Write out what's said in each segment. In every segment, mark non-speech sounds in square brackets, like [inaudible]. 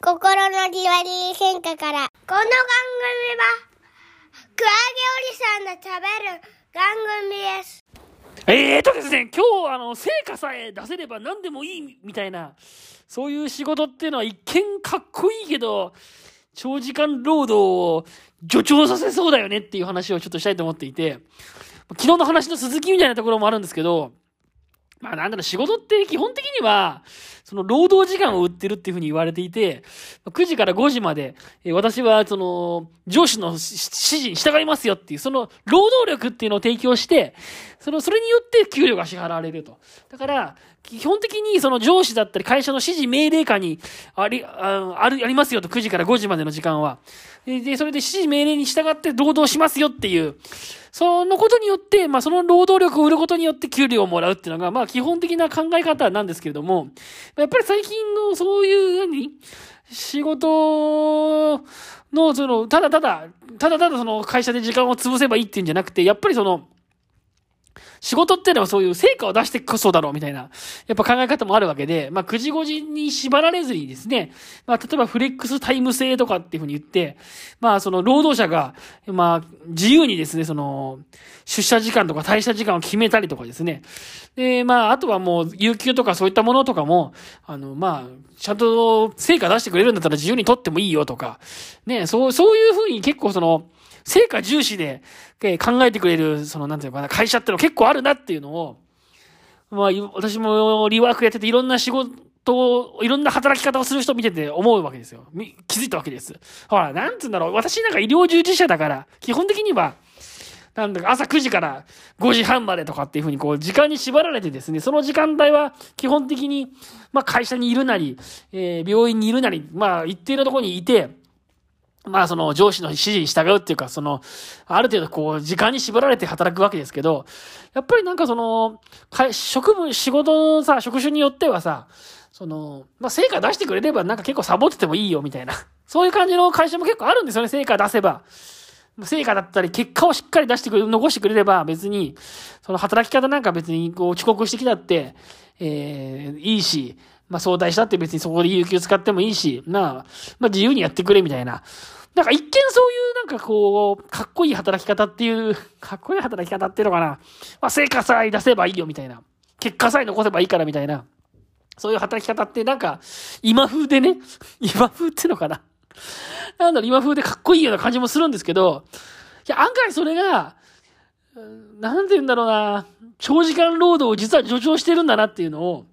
心のじわり変化から。この番組は、クワゲおじさんの食べる番組です。えーとですね、今日、あの、成果さえ出せれば何でもいいみたいな、そういう仕事っていうのは一見かっこいいけど、長時間労働を助長させそうだよねっていう話をちょっとしたいと思っていて、昨日の話の続きみたいなところもあるんですけど、まあなんだろう、仕事って基本的には、その労働時間を売ってるっていうふうに言われていて、9時から5時まで、私はその、上司の指示に従いますよっていう、その労働力っていうのを提供して、その、それによって給料が支払われると。だから、基本的にその上司だったり会社の指示命令下にあり、ああ、りますよと、9時から5時までの時間は。でそれで指示命令に従って労働しますよっていう、そのことによって、まあその労働力を売ることによって給料をもらうっていうのが、まあ基本的な考え方なんですけれども、やっぱり最近のそういう、何？仕事の、その、ただただ、ただただその会社で時間を潰せばいいっていうんじゃなくて、やっぱりその、仕事っていうのはそういう成果を出してこそだろうみたいな、やっぱ考え方もあるわけで、まあ9時5時に縛られずにですね、まあ例えばフレックスタイム制とかっていうふうに言って、まあその労働者が、まあ自由にですね、その、出社時間とか退社時間を決めたりとかですね。で、まああとはもう有給とかそういったものとかも、あの、まあ、ちゃんと成果出してくれるんだったら自由に取ってもいいよとか、ね、そう、そういうふうに結構その、成果重視で、えー考えてくれる、その、なんていうのかな、会社っての結構あるなっていうのを、まあ、私もリワークやってていろんな仕事を、いろんな働き方をする人を見てて思うわけですよ。気づいたわけです。ほら、なんつうんだろう、私なんか医療従事者だから、基本的には、なんだか朝9時から5時半までとかっていうふうにこう時間に縛られてですね、その時間帯は基本的に、まあ会社にいるなり、えー病院にいるなり、まあ一定のところにいて、まあその上司の指示に従うっていうか、その、ある程度こう時間に縛られて働くわけですけど、やっぱりなんかその、職務、仕事のさ、職種によってはさ、その、まあ成果出してくれればなんか結構サボっててもいいよみたいな。そういう感じの会社も結構あるんですよね、成果出せば。成果だったり、結果をしっかり出してくれ、残してくれれば別に、その働き方なんか別にこう遅刻してきたって、えー、いいし、まあ相対したって別にそこで有給使ってもいいし、まあ、まあ自由にやってくれみたいな。なんか一見そういうなんかこう、かっこいい働き方っていう、[laughs] かっこいい働き方っていうのかな。まあ成果さえ出せばいいよみたいな。結果さえ残せばいいからみたいな。そういう働き方ってなんか、今風でね、[laughs] 今風ってのかな。なんだろ、今風でかっこいいような感じもするんですけど、いや、案外それが、なんて言うんだろうな、長時間労働を実は助長してるんだなっていうのを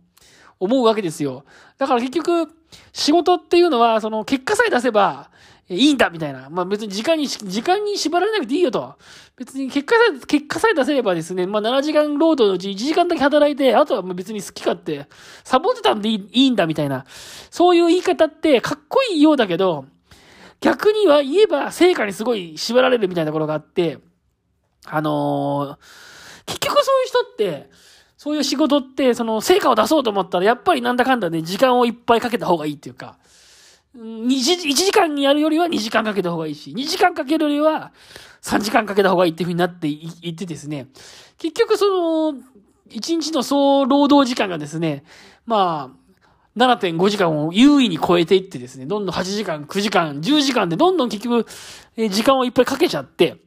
思うわけですよ。だから結局、仕事っていうのは、その結果さえ出せばいいんだみたいな。まあ別に時間に、時間に縛られなくていいよと。別に結果さえ、結果さえ出せればですね、まあ7時間労働のうち1時間だけ働いて、あとは別に好き勝手、サボってたんでいいいいんだみたいな。そういう言い方ってかっこいいようだけど、逆には言えば成果にすごい縛られるみたいなところがあって、あのー結局そういう人って、そういう仕事って、その成果を出そうと思ったら、やっぱりなんだかんだね、時間をいっぱいかけた方がいいっていうか、1, 時間にやるよりは2時間かけた方がいいし、2時間かけるよりは3時間かけた方がいいっていう風になっていってですね、結局その、1日の総労働時間がですね、まあ、7.5時間を優位に超えていってですね、どんどん8時間、9時間、10時間でどんどん結局、時間をいっぱいかけちゃって、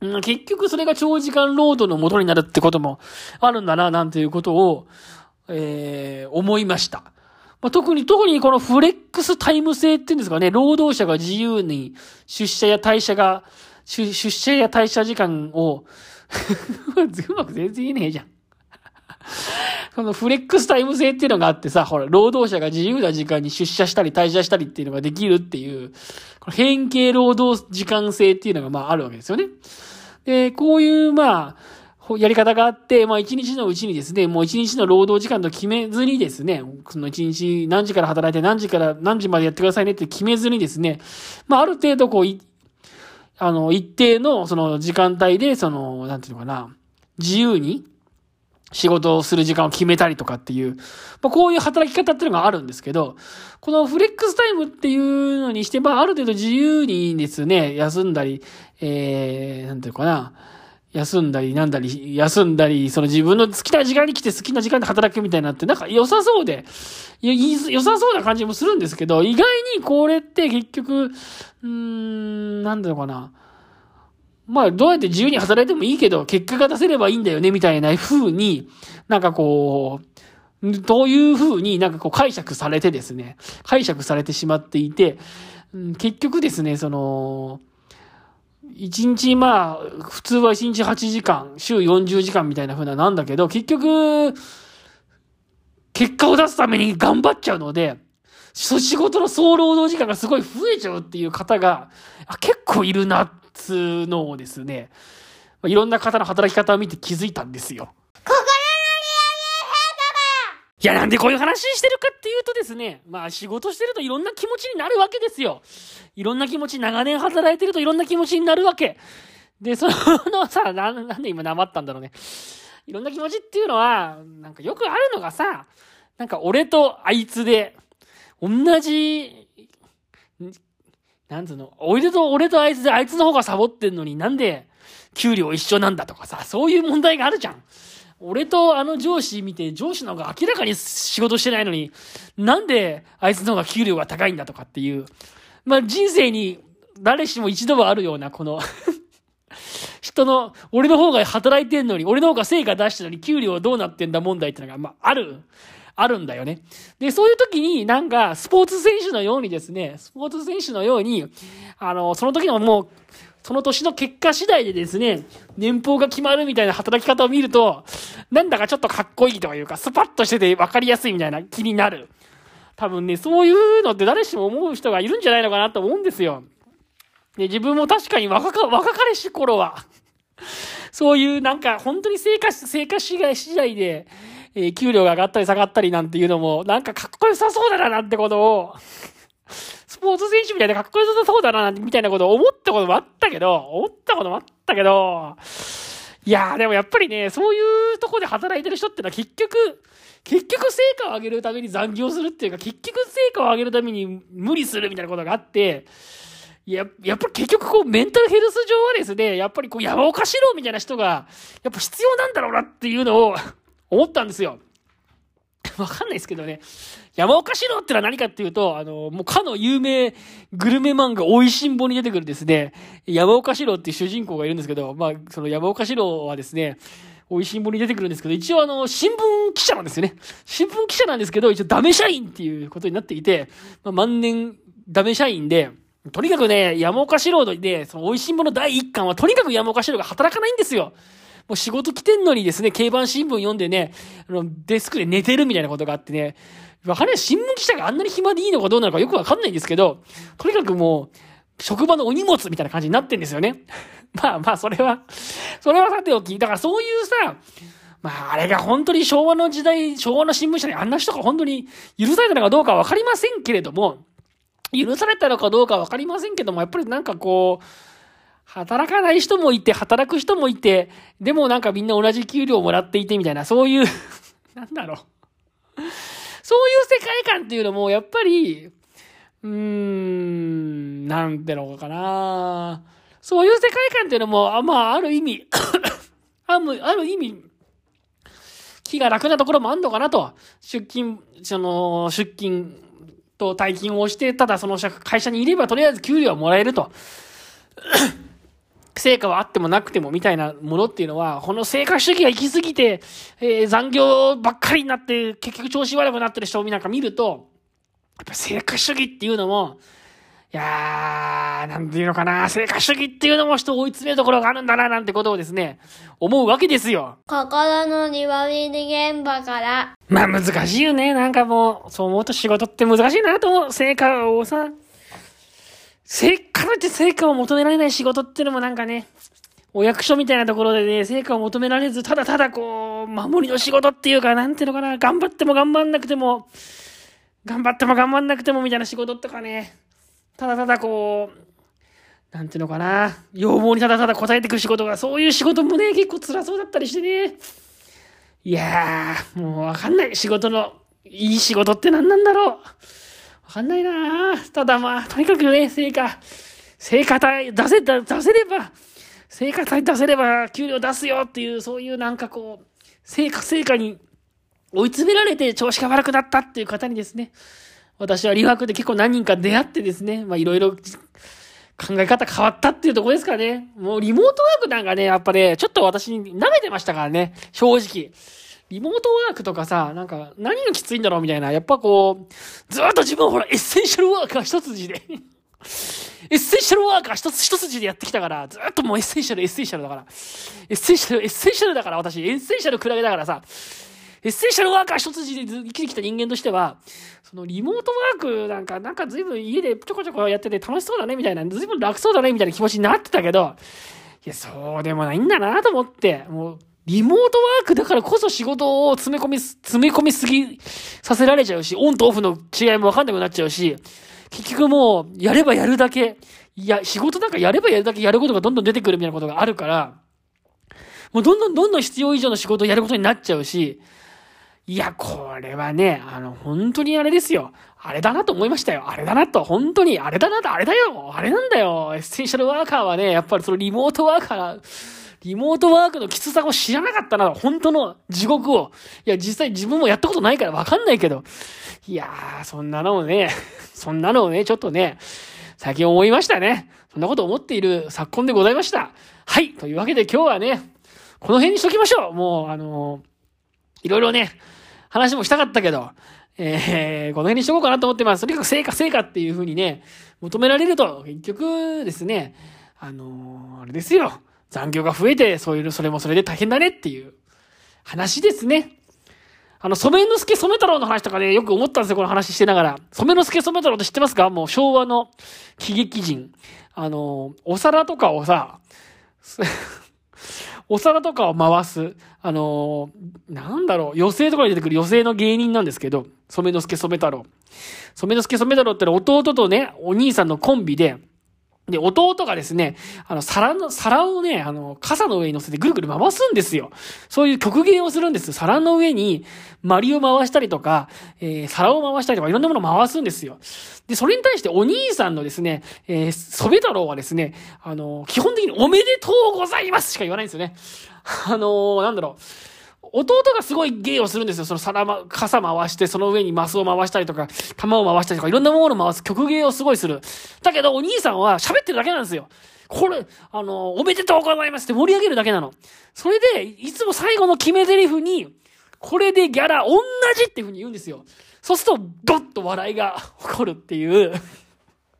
結局それが長時間労働の元になるってこともあるんだな、なんていうことを、えー思いました。まあ、特に、特にこのフレックスタイム制っていうんですかね、労働者が自由に出社や退社が、出社や退社時間を、うまく全然言えねえじゃん。このフレックスタイム制っていうのがあってさ、ほら、労働者が自由な時間に出社したり退社したりっていうのができるっていう、この変形労働時間制っていうのがまああるわけですよね。で、こういうまあ、やり方があって、まあ一日のうちにですね、もう一日の労働時間と決めずにですね、その一日何時から働いて何時から何時までやってくださいねって決めずにですね、まあある程度こう、あの、一定のその時間帯で、その、なんていうのかな、自由に仕事をする時間を決めたりとかっていう、まあ、こういう働き方っていうのがあるんですけど、このフレックスタイムっていうのにして、まあ、ある程度自由にですね、休んだり、えー、なんていうかな、休んだり、なんだり、休んだり、その自分の好きな時間に来て好きな時間で働くみたいになって、なんか良さそうで、良さそうな感じもするんですけど、意外にこれって結局、うーん、なんだろうかな。まあ、どうやって自由に働いてもいいけど、結果が出せればいいんだよね、みたいな風に、なんかこう、どういう風になんかこう解釈されてですね、解釈されてしまっていて、結局ですね、その、一日まあ、普通は一日8時間、週40時間みたいな風ななんだけど、結局、結果を出すために頑張っちゃうので、仕事の総労働時間がすごい増えちゃうっていう方が、結構いるなっつうのをですね、いろんな方の働き方を見て気づいたんですよ。いや、なんでこういう話してるかっていうとですね、まあ仕事してるといろんな気持ちになるわけですよ。いろんな気持ち、長年働いてるといろんな気持ちになるわけ。で、そのさ、ななんで今なまったんだろうね。いろんな気持ちっていうのは、なんかよくあるのがさ、なんか俺とあいつで、同じ、なんつうの、俺と俺とあいつであいつの方がサボってんのになんで給料一緒なんだとかさ、そういう問題があるじゃん。俺とあの上司見て、上司の方が明らかに仕事してないのに、なんであいつの方が給料が高いんだとかっていう。まあ、人生に誰しも一度はあるような、この [laughs] 人の、俺の方が働いてんのに、俺の方が成果出してるのに、給料はどうなってんだ問題ってのが、まあ、ある。あるんだよね。で、そういう時になんか、スポーツ選手のようにですね、スポーツ選手のように、あの、その時のもう、その年の結果次第でですね、年俸が決まるみたいな働き方を見ると、なんだかちょっとかっこいいというか、スパッとしてて分かりやすいみたいな気になる。多分ね、そういうのって誰しも思う人がいるんじゃないのかなと思うんですよ。で、自分も確かに若か、若かりし頃は、そういうなんか本当に生活、生活次第次第で、えー、給料が上がったり下がったりなんていうのも、なんかかっこよさそうだななんてことを、[laughs] スポーツ選手みたいでかっこよさそうだななんて、みたいなことを思ったこともあったけど、思ったこともあったけど、いやーでもやっぱりね、そういうとこで働いてる人ってのは結局、結局成果を上げるために残業するっていうか、結局成果を上げるために無理するみたいなことがあって、や、やっぱり結局こうメンタルヘルス上はですね、やっぱりこう山岡四郎みたいな人が、やっぱ必要なんだろうなっていうのを思ったんですよ。[laughs] わかんないですけどね。山岡四郎ってのは何かっていうと、あの、もうかの有名グルメ漫画、美味しんぼに出てくるですね、山岡四郎っていう主人公がいるんですけど、まあ、その山岡四郎はですね、美味しんぼに出てくるんですけど、一応あの、新聞記者なんですよね。新聞記者なんですけど、一応ダメ社員っていうことになっていて、まあ、万年ダメ社員で、とにかくね、山岡四郎で、その美味しんぼの第一巻は、とにかく山岡四郎が働かないんですよ。もう仕事来てんのにですね、競馬新聞読んでね、あの、デスクで寝てるみたいなことがあってね、わかんない。新聞記者があんなに暇でいいのかどうなのかよくわかんないんですけど、とにかくもう、職場のお荷物みたいな感じになってんですよね。[laughs] まあまあ、それは、それはさておき、だからそういうさ、まあ、あれが本当に昭和の時代、昭和の新聞社にあんな人が本当に許されたのかどうかわかりませんけれども、許されたのかどうかわかりませんけども、やっぱりなんかこう、働かない人もいて、働く人もいて、でもなんかみんな同じ給料をもらっていてみたいな、そういう [laughs] なんだろうそういう世界観っていうのも、やっぱり、うーん、なんてのかなそういう世界観っていうのも、あまあ、ある意味 [coughs] ある、ある意味、気が楽なところもあんのかなと。出勤、その、出勤と退勤をして、ただその会社にいればとりあえず給料はもらえると。成果はあってもなくてもみたいなものっていうのは、この成果主義が行き過ぎて、えー、残業ばっかりになって、結局調子悪くなってる人をなんか見ると、やっぱ成果主義っていうのも、いやー、なんていうのかな、成果主義っていうのも人を追い詰めるところがあるんだな、なんてことをですね、思うわけですよ。心の庭見現場から。まあ難しいよね。なんかもう、そう思うと仕事って難しいなと思う。成果をさ、成果って成果を求められない仕事ってのもなんかね、お役所みたいなところでね、成果を求められず、ただただこう、守りの仕事っていうか、なんていうのかな、頑張っても頑張んなくても、頑張っても頑張んなくてもみたいな仕事とかね、ただただこう、なんていうのかな、要望にただただ答えていく仕事が、そういう仕事もね、結構辛そうだったりしてね。いやー、もうわかんない。仕事の、いい仕事って何なんだろう。わかんないなただまあ、とにかくね、成果、成果体出せ、出せれば、成果さえ出せれば給料出すよっていう、そういうなんかこう、成果成果に追い詰められて調子が悪くなったっていう方にですね、私は留学で結構何人か出会ってですね、まあいろいろ考え方変わったっていうとこですかね。もうリモートワークなんかね、やっぱね、ちょっと私に舐めてましたからね、正直。リモートワークとかさ、なんか何がきついんだろうみたいな。やっぱこう、ずっと自分ほらエッセンシャルワーカー一筋で [laughs] エッセンシャルワーカー一つ一筋でやってきたから、ずっともうエッセンシャル、エッセンシャルだから。エッセンシャル、エッセンシャルだから私、エッセンシャルクラゲだからさ、エッセンシャルワーカー一筋で生きてきた人間としては、そのリモートワークなんか、なんか随分家でちょこちょこやってて楽しそうだねみたいな、随分楽そうだねみたいな気持ちになってたけど、いや、そうでもないんだなと思って、もう、リモートワークだからこそ仕事を詰め込み、詰め込みすぎさせられちゃうし、オンとオフの違いもわかんなくなっちゃうし、結局もう、やればやるだけ、いや、仕事なんかやればやるだけやることがどんどん出てくるみたいなことがあるから、もうどんどんどんどん必要以上の仕事をやることになっちゃうし、いや、これはね、あの、本当にあれですよ。あれだなと思いましたよ。あれだなと、本当に、あれだなと、あれだよ。あれなんだよ。エッセンシャルワーカーはね、やっぱりそのリモートワーカー、リモートワークのきつさを知らなかったな、本当の地獄を。いや、実際自分もやったことないからわかんないけど。いやー、そんなのをね、[laughs] そんなのをね、ちょっとね、最近思いましたね。そんなこと思っている昨今でございました。はい。というわけで今日はね、この辺にしときましょう。もう、あのー、いろいろね、話もしたかったけど、えー、この辺にしとこうかなと思ってます。とにかく成果成果っていう風にね、求められると、結局ですね、あのー、あれですよ。残業が増えて、そういう、それもそれで大変だねっていう話ですね。あの、染之助染太郎の話とかね、よく思ったんですよ、この話してながら。染之助染太郎って知ってますか？もう昭和の喜劇人。あの、お皿とかをさ、[laughs] お皿とかを回す、あの、なんだろう、余生とかに出てくる余生の芸人なんですけど、染之助染太郎。染之助染太郎ってのは弟とね、お兄さんのコンビで、で、弟がですね、あの、皿の、皿をね、あの、傘の上に乗せてぐるぐる回すんですよ。そういう曲芸をするんです。皿の上に、マリを回したりとか、えー、皿を回したりとか、いろんなものを回すんですよ。で、それに対してお兄さんのですね、えー、ソベ太郎はですね、あの、基本的におめでとうございますしか言わないんですよね。[laughs] あのー、なんだろう。弟がすごい芸をするんですよ。その皿ま、傘回して、その上にマスを回したりとか、玉を回したりとか、いろんなものを回す曲芸をすごいする。だけど、お兄さんは喋ってるだけなんですよ。これ、あの、おめでとうございますって盛り上げるだけなの。それで、いつも最後の決め台詞に、これでギャラ同じっていう風に言うんですよ。そうすると、ドッと笑いが [laughs] 起こるっていう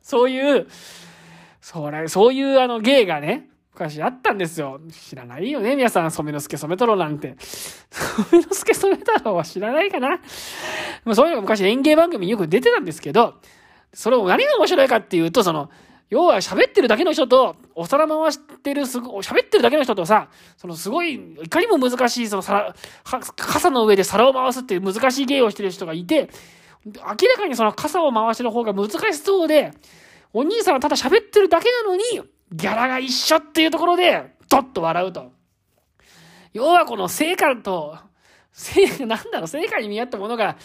そういう、それ、そういうあの芸がね、昔あったんですよ。知らないよね、皆さん。染之助染太郎なんて。染之助染太郎は知らないかな。まあ、そういうのが昔演芸番組によく出てたんですけど、それを何が面白いかっていうと、その、要は喋ってるだけの人と、お皿回してるすご、喋ってるだけの人とさ、そのすごい、いかにも難しい、その皿、傘の上で皿を回すっていう難しい芸をしてる人がいて、明らかにその傘を回してる方が難しそうで、お兄さんはただ喋ってるだけなのに、ギャラが一緒っていうところで、ドッと笑うと。要はこの成果と、成、なんだろう、成果に見合ったものが、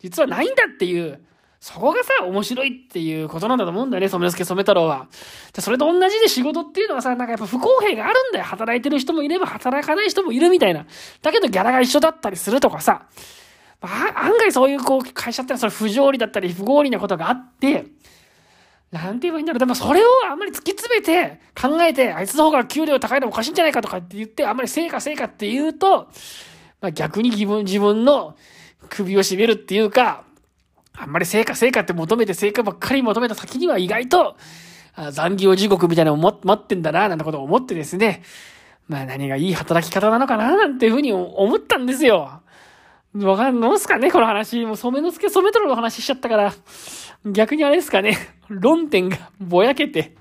実はないんだっていう、そこがさ、面白いっていうことなんだと思うんだよね、染之助染太郎は。で、それと同じで仕事っていうのはさ、なんかやっぱ不公平があるんだよ。働いてる人もいれば働かない人もいるみたいな。だけどギャラが一緒だったりするとかさ、まあ、案外そういうこう会社ってのはそれ不条理だったり不合理なことがあって、なんて言えばいいんだろう。でもそれをあんまり突き詰めて考えて、あいつの方が給料高いのおかしいんじゃないかとかって言って、あんまり成果成果って言うと、まあ逆に自分、自分の首を絞めるっていうか、あんまり成果成果って求めて成果ばっかり求めた先には意外と、あ残業地獄みたいなのを待ってんだな、なんてことを思ってですね。まあ何がいい働き方なのかな、なんていうふうに思ったんですよ。わかん、なんすかね、この話。もう染之助染太郎の話しちゃったから。逆にあれですかね。[laughs] 論点がぼやけて、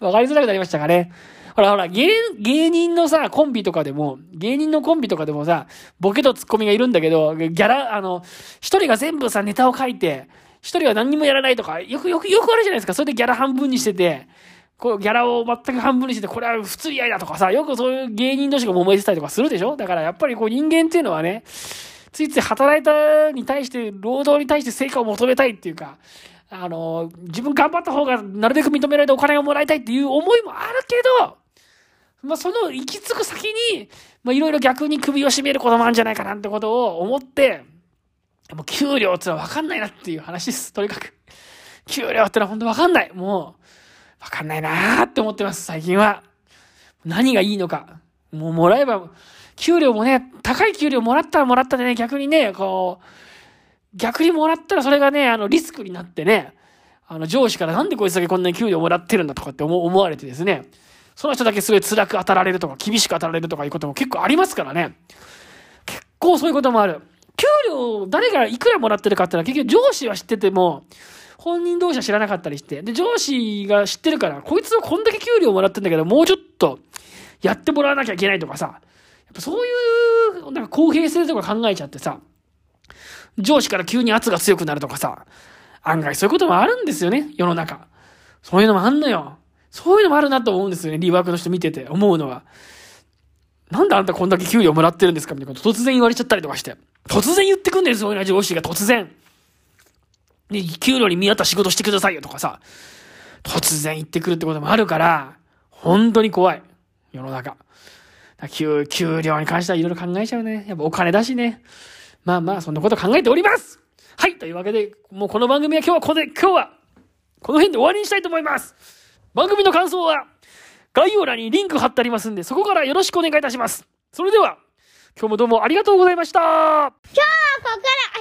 わかりづらくなりましたかね。ほらほら、芸、芸人のさ、コンビとかでも、芸人のコンビとかでもさ、ボケとツッコミがいるんだけど、ギャラ、あの、一人が全部さ、ネタを書いて、一人は何にもやらないとか、よくよくよくあるじゃないですか。それでギャラ半分にしてて、こう、ギャラを全く半分にしてて、これは普通嫌いだとかさ、よくそういう芸人同士が揉めてたりとかするでしょだからやっぱりこう人間っていうのはね、ついつい働いたに対して、労働に対して成果を求めたいっていうか、あの、自分頑張った方がなるべく認められてお金をもらいたいっていう思いもあるけど、まあ、その行き着く先に、まあ、いろいろ逆に首を絞めることもあるんじゃないかなってことを思って、もう給料ってのは分かんないなっていう話です。とにかく。給料ってのは本当分かんない。もう、分かんないなーって思ってます、最近は。何がいいのか。もうもらえば、給料もね、高い給料もらったらもらったでね、逆にね、こう、逆にもらったらそれがね、あの、リスクになってね、あの、上司からなんでこいつだけこんなに給料もらってるんだとかって思われてですね、その人だけすごい辛く当たられるとか、厳しく当たられるとかいうことも結構ありますからね。結構そういうこともある。給料、誰がいくらもらってるかってのは結局上司は知ってても、本人同士は知らなかったりして、で、上司が知ってるから、こいつはこんだけ給料もらってんだけど、もうちょっとやってもらわなきゃいけないとかさ、そういう、なんか公平性とか考えちゃってさ、上司から急に圧が強くなるとかさ、案外そういうこともあるんですよね、世の中。そういうのもあんのよ。そういうのもあるなと思うんですよね、リワークの人見てて思うのは。なんであんたこんだけ給料もらってるんですかみたいなこと突然言われちゃったりとかして。突然言ってくんですよ、そういうな上司が突然。で、給料に見合った仕事してくださいよとかさ。突然言ってくるってこともあるから、本当に怖い。世の中。給、給料に関してはいろいろ考えちゃうね。やっぱお金だしね。まあまあ、そんなこと考えておりますはいというわけで、もうこの番組は今日はここで、今日は、この辺で終わりにしたいと思います番組の感想は、概要欄にリンク貼ってありますんで、そこからよろしくお願いいたします。それでは、今日もどうもありがとうございました今日はここから